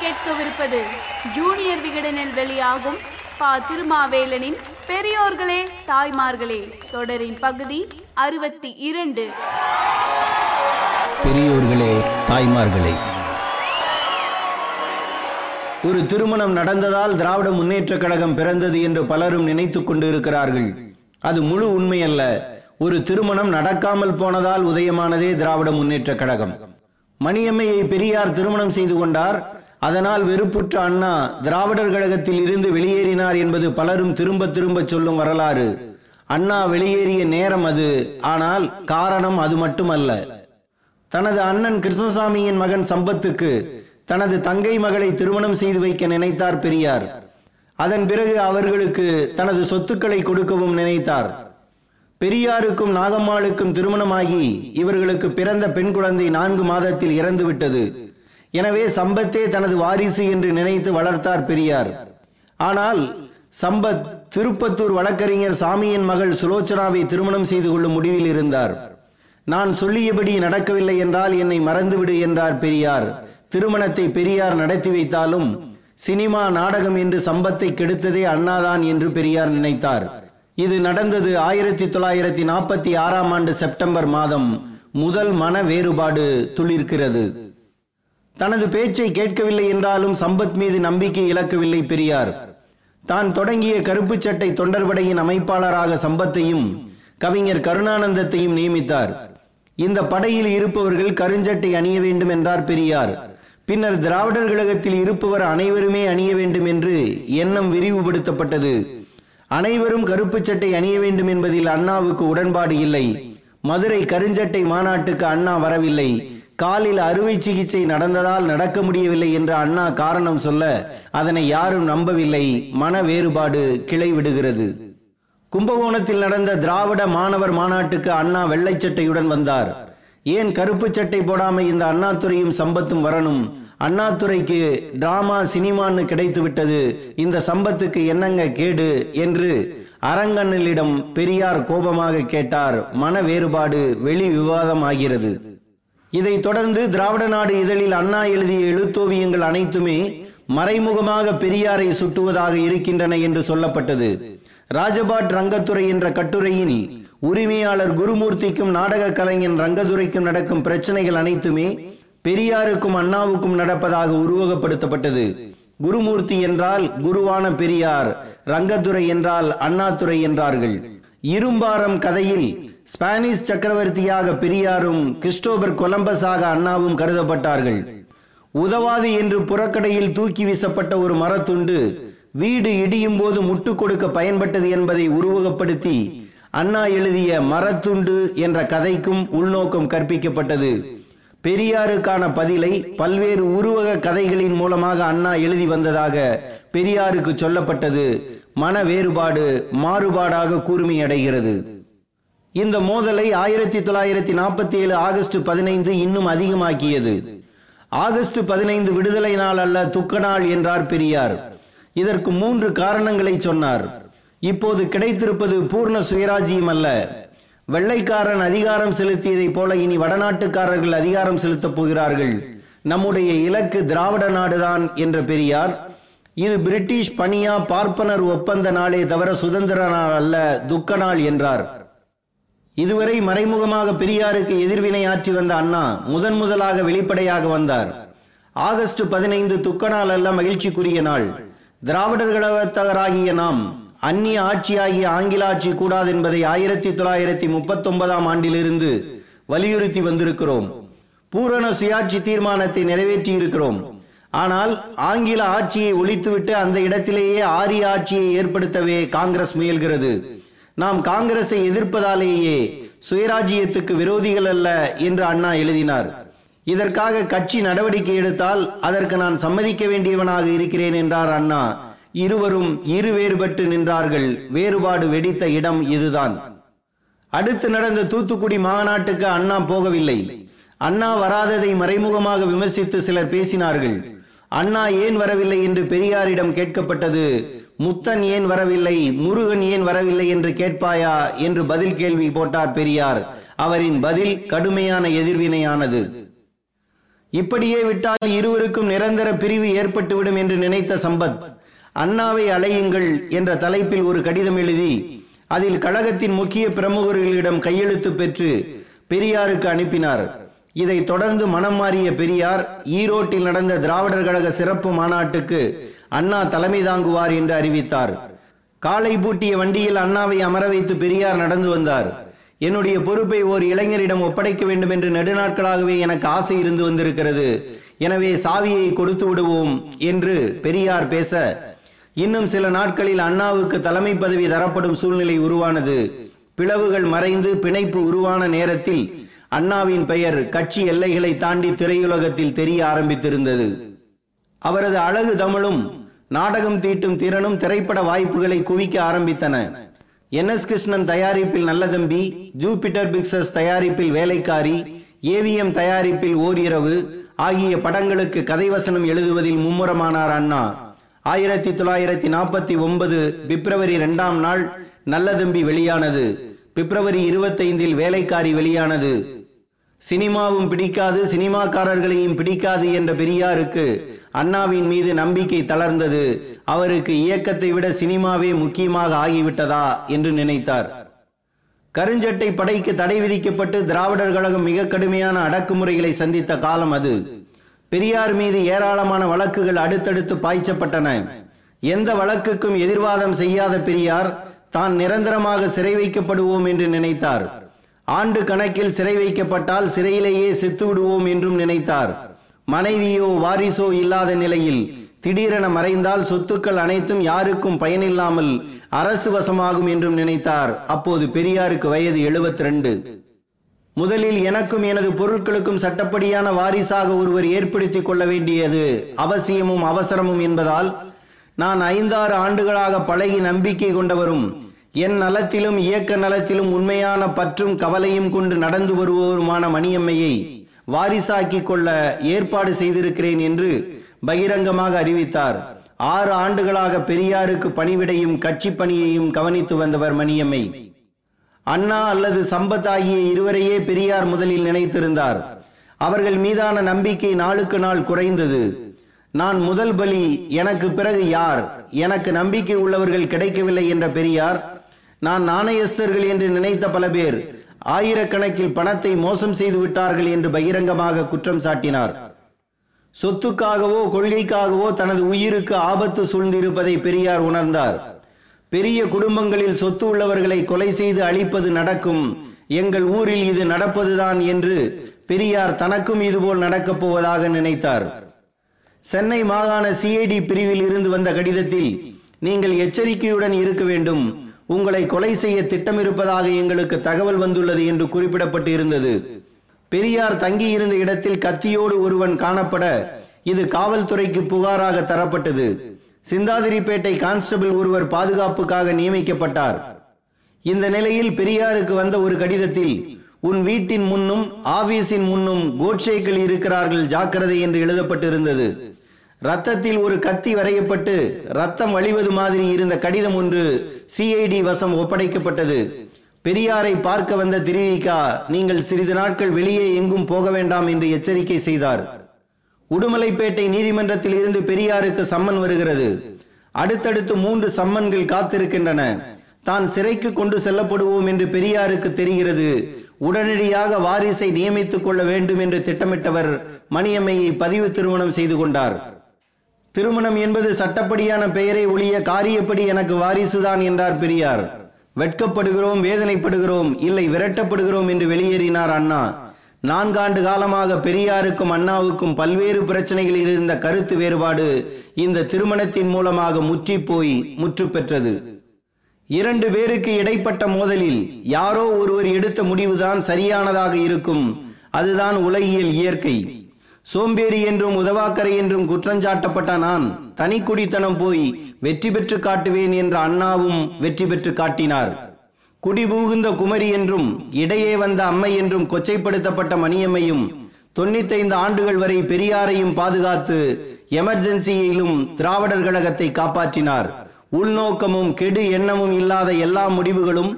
நீங்கள் கேட்கவிருப்பது ஜூனியர் விகடனில் வெளியாகும் பா திருமாவேலனின் பெரியோர்களே தாய்மார்களே தொடரின் பகுதி அறுபத்தி இரண்டு. பெரியோர்களே தாய்மார்களே ஒரு திருமணம் நடந்ததால் திராவிட முன்னேற்றக் கழகம் பிறந்தது என்று பலரும் நினைத்துக் கொண்டு இருக்கிறார்கள் அது முழு உண்மை அல்ல. ஒரு திருமணம் நடக்காமல் போனதால் உதயமானதே திராவிட முன்னேற்றக் கழகம். மணியம்மையை பெரியார் திருமணம் செய்து கொண்டார். அதனால் வெறுப்புற்ற அண்ணா திராவிடர் கழகத்தில் இருந்து வெளியேறினார் என்பது பலரும் திரும்ப திரும்ப சொல்லும் வரலாறு. அண்ணா வெளியேறிய நேரம் அது ஆனால் காரணம் அது மட்டுமல்ல. தனது அண்ணன் கிருஷ்ணசாமியின் மகன் சம்பத்துக்கு தனது தங்கை மகளை திருமணம் செய்து வைக்க நினைத்தார் பெரியார். அதன் பிறகு அவர்களுக்கு தனது சொத்துக்களை கொடுக்கவும் நினைத்தார். பெரியாருக்கும் நாகம்மாளுக்கும் திருமணமாகி இவர்களுக்கு பிறந்த பெண் குழந்தை நான்கு மாதத்தில் இறந்துவிட்டது. எனவே சம்பத்தே தனது வாரிசு என்று நினைத்து வளர்த்தார் பெரியார். ஆனால் சம்பத் திருப்பத்தூர் வழக்கறிஞர் சாமியின் மகள் சுலோச்சனாவை திருமணம் செய்து கொள்ளும் முடிவில் இருந்தார். நான் சொல்லியபடி நடக்கவில்லை என்றால் என்னை மறந்துவிடு என்றார் பெரியார். திருமணத்தை பெரியார் நடத்தி வைத்தாலும் சினிமா நாடகம் என்று சம்பத்தை கெடுத்ததே அண்ணாதான் என்று பெரியார் நினைத்தார். இது நடந்தது ஆயிரத்தி தொள்ளாயிரத்தி நாற்பத்தி ஆறாம் ஆண்டு செப்டம்பர் மாதம். முதல் மன வேறுபாடு துளிர்க்கிறது. தனது பேச்சை கேட்கவில்லை என்றாலும் சம்பத் மீது நம்பிக்கை இழக்கவில்லை பெரியார். தான் தொடங்கிய கருப்பு சட்டை தொண்டர்படையின் அமைப்பாளராக சம்பத்தையும் கவிஞர் கருணானந்தத்தையும் நியமித்தார். இந்த படையில் இருப்பவர்கள் கருஞ்சட்டை அணிய வேண்டும் என்றார் பெரியார். பின்னர் திராவிடர் கழகத்தில் இருப்பவர் அனைவருமே அணிய வேண்டும் என்று எண்ணம் விரிவுபடுத்தப்பட்டது. அனைவரும் கருப்பு சட்டை அணிய வேண்டும் என்பதில் அண்ணாவுக்கு உடன்பாடு இல்லை. மதுரை கருஞ்சட்டை மாநாட்டுக்கு அண்ணா வரவில்லை. காலில் அறுவை சிகிச்சை நடந்ததால் நடக்க முடியவில்லை என்று அண்ணா காரணம் சொல்ல அதனை யாரும் நம்பவில்லை. மன வேறுபாடு கிளை விடுகிறது. கும்பகோணத்தில் நடந்த திராவிட மாணவர் மாநாட்டுக்கு அண்ணா வெள்ளைச்சட்டையுடன் வந்தார். ஏன் கருப்பு சட்டை போடாம இந்த அண்ணாத்துறையும் சம்பத்தும் வரணும்? அண்ணாத்துறைக்கு டிராமா சினிமான்னு கிடைத்து விட்டது இந்த சம்பத்துக்கு என்னங்க கேடு என்று அரங்கண்ணலிடம் பெரியார் கோபமாக கேட்டார். மன வேறுபாடு வெளி விவாதம் ஆகிறது இதைத் தொடர்ந்து திராவிட நாடு இதழில் அண்ணா எழுதிய எழுத்தோவியங்கள் அனைத்துமே மறைமுகமாக பெரியாரை சுட்டுவதாக இருக்கின்றன என்று சொல்லப்பட்டது. ராஜபாட் ரங்கத்துறை என்ற கட்டுரையில் உரிமையாளர் குருமூர்த்திக்கும் நாடக கலைஞன் ரங்கதுரைக்கும் நடக்கும் பிரச்சனைகள் அனைத்துமே பெரியாருக்கும் அண்ணாவுக்கும் நடப்பதாக உருவகப்படுத்தப்பட்டது. குருமூர்த்தி என்றால் குருவான பெரியார் ரங்கத்துறை என்றால் அண்ணாதுரை என்றார்கள். இரும்பாரம் கதையில் ஸ்பானிஷ் சக்கரவர்த்தியாக பெரியாரும் கிறிஸ்டோபர் கொலம்பஸாக அண்ணாவும் கருதப்பட்டார்கள். உதவாது என்று புறக்கடையில் தூக்கி வீசப்பட்ட ஒரு மரத்துண்டு வீடு இடியும் போது முட்டு கொடுக்க பயன்பட்டது என்பதை உருவகப்படுத்தி அண்ணா எழுதிய மரத்துண்டு என்ற கதைக்கும் உள்நோக்கம் கற்பிக்கப்பட்டது. பெரியாருக்கான பதிலை பல்வேறு உருவக கதைகளின் மூலமாக அண்ணா எழுதி வந்ததாக பெரியாருக்கு சொல்லப்பட்டது. மன வேறுபாடு மாறுபாடாக கூர்மையடைகிறது. இந்த மோதலை ஆயிரத்தி தொள்ளாயிரத்தி நாற்பத்தி ஏழு ஆகஸ்ட் பதினைந்து இன்னும் அதிகமாக்கியது. ஆகஸ்ட் பதினைந்து விடுதலை நாள் அல்ல துக்க நாள் என்றார் பெரியார். இதற்கு மூன்று காரணங்களை சொன்னார். இப்போது கிடைத்திருப்பது பூர்ண சுயராஜ்யம் அல்ல. வெள்ளைக்காரன் அதிகாரம் செலுத்தியதைப் போல இனி வடநாட்டுக்காரர்கள் அதிகாரம் செலுத்தப் போகிறார்கள். நம்முடைய இலக்கு திராவிட நாடுதான் என்ற பெரியார் இது பிரிட்டிஷ் பணியா பார்ப்பனர் ஒப்பந்த நாளே தவிர சுதந்திர நாள் அல்ல துக்க நாள் என்றார். இதுவரை மறைமுகமாக பெரியாருக்கு எதிர்வினை ஆற்றி வந்த அண்ணா முதன் முதலாக வெளிப்படையாக வந்தார். ஆகஸ்ட் பதினைந்து துக்க நாள் அல்ல மகிழ்ச்சிக்குரிய நாள். திராவிடர் கழகத்தகராகிய நாம் அந்நிய ஆட்சியாகிய ஆங்கில ஆட்சி கூடாது என்பதை ஆயிரத்தி தொள்ளாயிரத்தி முப்பத்தி ஒன்பதாம் ஆண்டிலிருந்து வலியுறுத்தி வந்திருக்கிறோம். பூரண சுயாட்சி தீர்மானத்தை நிறைவேற்றி இருக்கிறோம் ஆனால் ஆங்கில ஆட்சியை ஒழித்துவிட்டு அந்த இடத்திலேயே ஆரிய ஆட்சியை ஏற்படுத்தவே காங்கிரஸ் முயல்கிறது. நாம் காங்கிரஸை எதிர்ப்பதாலேயே சுயராஜ்யத்துக்கு விரோதிகள் அல்ல என்று அண்ணா எழுதினார். இதற்காக கட்சி நடவடிக்கை எடுத்தால் அதற்கு நான் சம்மதிக்க வேண்டியவனாக இருக்கிறேன் என்றார் அண்ணா. இருவரும் இரு வேறுபட்டு நின்றார்கள். வேறுபாடு வெடித்த இடம் இதுதான். அடுத்து நடந்த தூத்துக்குடி மாநாட்டுக்கு அண்ணா போகவில்லை. அண்ணா வராததை மறைமுகமாக விமர்சித்து சிலர் பேசினார்கள். அண்ணா ஏன் வரவில்லை என்று பெரியாரிடம் கேட்கப்பட்டது. முத்தன் ஏன் வரவில்லை? முருகன் ஏன் வரவில்லை என்று கேட்பாயா? என்று பதில் கேள்வி போட்டார் பெரியார். அவரின் பதில் கடுமையான எதிர்வினையானது. இப்படியே விட்டால் இருவருக்கும் நிரந்தர பிரிவு ஏற்பட்டுவிடும் என்று நினைத்த சம்பத் அண்ணாவை அலையுங்கள் என்ற தலைப்பில் ஒரு கடிதம் எழுதி அதில் கழகத்தின் முக்கிய பிரமுகர்களிடம் கையெழுத்து பெற்று பெரியாருக்கு அனுப்பினார். இதை தொடர்ந்து மனம் மாறிய பெரியார் ஈரோட்டில் நடந்த திராவிடர் கழக சிறப்பு மாநாட்டுக்கு அண்ணா தலைமை தாங்குவார் என்று அறிவித்தார். காலை பூட்டிய வண்டியில் அண்ணாவை அமர வைத்து பெரியார் நடந்து வந்தார். என்னுடைய பொறுப்பை ஓர் இளைஞரிடம் ஒப்படைக்க வேண்டும் என்று நெடுநாட்களாகவே எனக்கு ஆசை இருந்து வந்திருக்கிறது. எனவே சாவியை கொடுத்து விடுவோம் என்று பெரியார் பேச இன்னும் சில நாட்களில் அண்ணாவுக்கு தலைமை பதவி தரப்படும் சூழ்நிலை உருவானது. பிளவுகள் மறைந்து பிணைப்பு உருவான நேரத்தில் அண்ணாவின் பெயர் கட்சி எல்லைகளை தாண்டி திரையுலகத்தில் தெரிய ஆரம்பித்திருந்தது. அவரது அழகு தமிழும் நாடகம் தீட்டும் திறனும் திரைப்பட வாய்ப்புகளை குவிக்க ஆரம்பித்தன. என் எஸ் கிருஷ்ணன் தயாரிப்பில் நல்லதம்பி ஜூபிட்டர் பிக்சர்ஸ் தயாரிப்பில் வேலைக்காரி ஏவிஎம் தயாரிப்பில் ஓரிரவு ஆகிய படங்களுக்கு கதைவசனம் எழுதுவதில் மும்முரமானார் அண்ணா. ஆயிரத்தி தொள்ளாயிரத்தி நாற்பத்தி ஒன்பது பிப்ரவரி இரண்டாம் நாள் நல்லதம்பி வெளியானது. பிப்ரவரி இருபத்தைந்தில் வேலைக்காரி வெளியானது. சினிமாவும் பிடிக்காது சினிமாக்காரர்களையும் பிடிக்காது என்ற பெரியாருக்கு அண்ணாவின் மீது நம்பிக்கை தளர்ந்தது. அவருக்கு இயக்கத்தை விட சினிமாவே முக்கியமாக ஆகிவிட்டதா என்று நினைத்தார். கருஞ்சட்டை படைக்கு தடை விதிக்கப்பட்டு திராவிடர் கழகம் மிக கடுமையான அடக்குமுறைகளை சந்தித்த காலம் அது. பெரியார் மீது ஏராளமான வழக்குகள் அடுத்தடுத்து பாய்ச்சப்பட்டன. எந்த வழக்குக்கும் எதிர்வாதம் செய்யாத பெரியார் தான் நிரந்தரமாக சிறை வைக்கப்படுவோம் என்று நினைத்தார். ஆண்டு கணக்கில் சிறை வைக்கப்பட்டால் சிறையிலேயே செத்து விடுவோம் என்றும் நினைத்தார். மனைவியோ வாரிசோ இல்லாத நிலையில் திடீரென மறைந்தால் சொத்துக்கள் அனைத்தும் யாருக்கும் பயனில்லாமல் அரசு வசமாகும் என்றும் நினைத்தார். அப்போது பெரியாருக்கு வயது 72 முதலில் எனக்கும் எனது பொருட்களுக்கும் சட்டப்படியான வாரிசாக ஒருவர் ஏற்படுத்திக் கொள்ள வேண்டியது அவசியமும் அவசரமும் என்பதால் நான் ஐந்தாறு ஆண்டுகளாக பழகி நம்பிக்கை கொண்டவரும் என் நலத்திலும் இயக்க நலத்திலும் உண்மையான பற்றும் கவலையும் கொண்டு நடந்து வருபவருமான மணியம்மையை வாரிசாக்கிக் கொள்ள ஏற்பாடு செய்திருக்கிறேன் என்று பகிரங்கமாக அறிவித்தார். ஆறு ஆண்டுகளாக பெரியாருக்கு பணிவிடையும் கட்சி பணியையும் கவனித்து வந்தவர் மணியம்மை. அண்ணா அல்லது சம்பத் ஆகிய இருவரையே பெரியார் முதலில் நினைத்திருந்தார். அவர்கள் மீதான நம்பிக்கை நாளுக்கு நாள் குறைந்தது. நான் முதல் பலி எனக்கு பிறகு யார்? எனக்கு நம்பிக்கை உள்ளவர்கள் கிடைக்கவில்லை என்ற பெரியார் நான் நாணயஸ்தர்கள் என்று நினைத்த பல பேர் ஆயிரக்கணக்கில் பணத்தை மோசம் செய்து விட்டார்கள் என்று பகிரங்கமாக குற்றம் சாட்டினார். சொத்துக்காகவோ கொள்கைக்காகவோ தனது உயிருக்கு ஆபத்து சூழ்ந்திருப்பதை பெரியார் உணர்ந்தார். பெரிய குடும்பங்களில் சொத்து உள்ளவர்களை கொலை செய்து அழிப்பது நடக்கும். எங்கள் ஊரில் இது நடப்பதுதான் என்று பெரியார் தனக்கும் இதுபோல் நடக்கப் போவதாக நினைத்தார். சென்னை மாகாண சிஐடி பிரிவில் இருந்து வந்த கடிதத்தில் நீங்கள் எச்சரிக்கையுடன் இருக்க வேண்டும். உங்களை கொலை செய்ய திட்டமிருப்பதாக எங்களுக்கு தகவல் வந்துள்ளது என்று குறிப்பிடப்பட்டு இருந்தது பெரியார் தங்கியிருந்த இடத்தில் கத்தியோடு ஒருவன் காணப்பட இது காவல்துறைக்கு புகாராக தரப்பட்டது. சிந்தாதிரிப்பேட்டை கான்ஸ்டபிள் ஒருவர் பாதுகாப்புக்காக நியமிக்கப்பட்டார். இந்த நிலையில் பெரியாருக்கு வந்த ஒரு கடிதத்தில் உன் வீட்டின் முன்னும் ஆபீஸின் முன்னும் கோட்சேக்கள் இருக்கிறார்கள் ஜாக்கிரதை என்று எழுதப்பட்டிருந்தது. ரத்தத்தில் ஒரு கத்தி வரையப்பட்டு ரத்தம் வழிவது மாதிரி இருந்த கடிதம் ஒன்று சிஐடி வசம் ஒப்படைக்கப்பட்டது. பெரியாரை பார்க்க வந்த திருவிகா நீங்கள் சிறிது நாட்கள் வெளியே எங்கும் போக வேண்டாம் என்று எச்சரிக்கை செய்தார். உடுமலைப்பேட்டை நீதிமன்றத்தில் இருந்து பெரியாருக்கு சம்மன் வருகிறது. அடுத்தடுத்து மூன்று சம்மன்கள் காத்திருக்கின்றன. தான் சிறைக்கு கொண்டு செல்லப்படுவோம் என்று பெரியாருக்கு தெரிகிறது. உடனடியாக வாரிசை நியமித்துக் கொள்ள வேண்டும் என்று திட்டமிட்டவர் மணியம்மையை பதிவு திருமணம் செய்து கொண்டார். திருமணம் என்பது சட்டப்படியான பெயரை ஒழிய காரியப்படி எனக்கு வாரிசுதான் என்றார் பெரியார். வெட்கப்படுகிறோம் வேதனைப்படுகிறோம் இல்லை விரட்டப்படுகிறோம் என்று வெளியேறினார் அண்ணா. நான்காண்டு காலமாக பெரியாருக்கும் அண்ணாவுக்கும் பல்வேறு பிரச்சனைகளில் இருந்த கருத்து வேறுபாடு இந்த திருமணத்தின் மூலமாக முற்றிப் போய் முற்று பெற்றது. இரண்டு பேருக்கு இடைப்பட்ட மோதலில் யாரோ ஒருவர் எடுத்த முடிவுதான் சரியானதாக இருக்கும். அதுதான் உலகியல் இயற்கை. சோம்பேறி என்றும் உதவாக்கரை என்றும் குற்றஞ்சாட்டப்பட்ட நான் தனிக்குடித்தனம் போய் வெற்றி பெற்று காட்டுவேன் என்ற அண்ணாவும் வெற்றி பெற்று காட்டினார். குடிபூகுந்த குமரி என்றும் இடையே வந்த அம்மை என்றும் கொச்சைப்படுத்தப்பட்ட மணியம்மையும் தொண்ணூத்தைந்து ஆண்டுகள் வரை பெரியாரையும் பாதுகாத்து எமர்ஜென்சியிலும் திராவிடர் கழகத்தை காப்பாற்றினார். உள்நோக்கமும் கெடு எண்ணமும் இல்லாத எல்லா முடிவுகளும்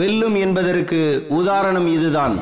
வெல்லும் என்பதற்கு உதாரணம் இதுதான்.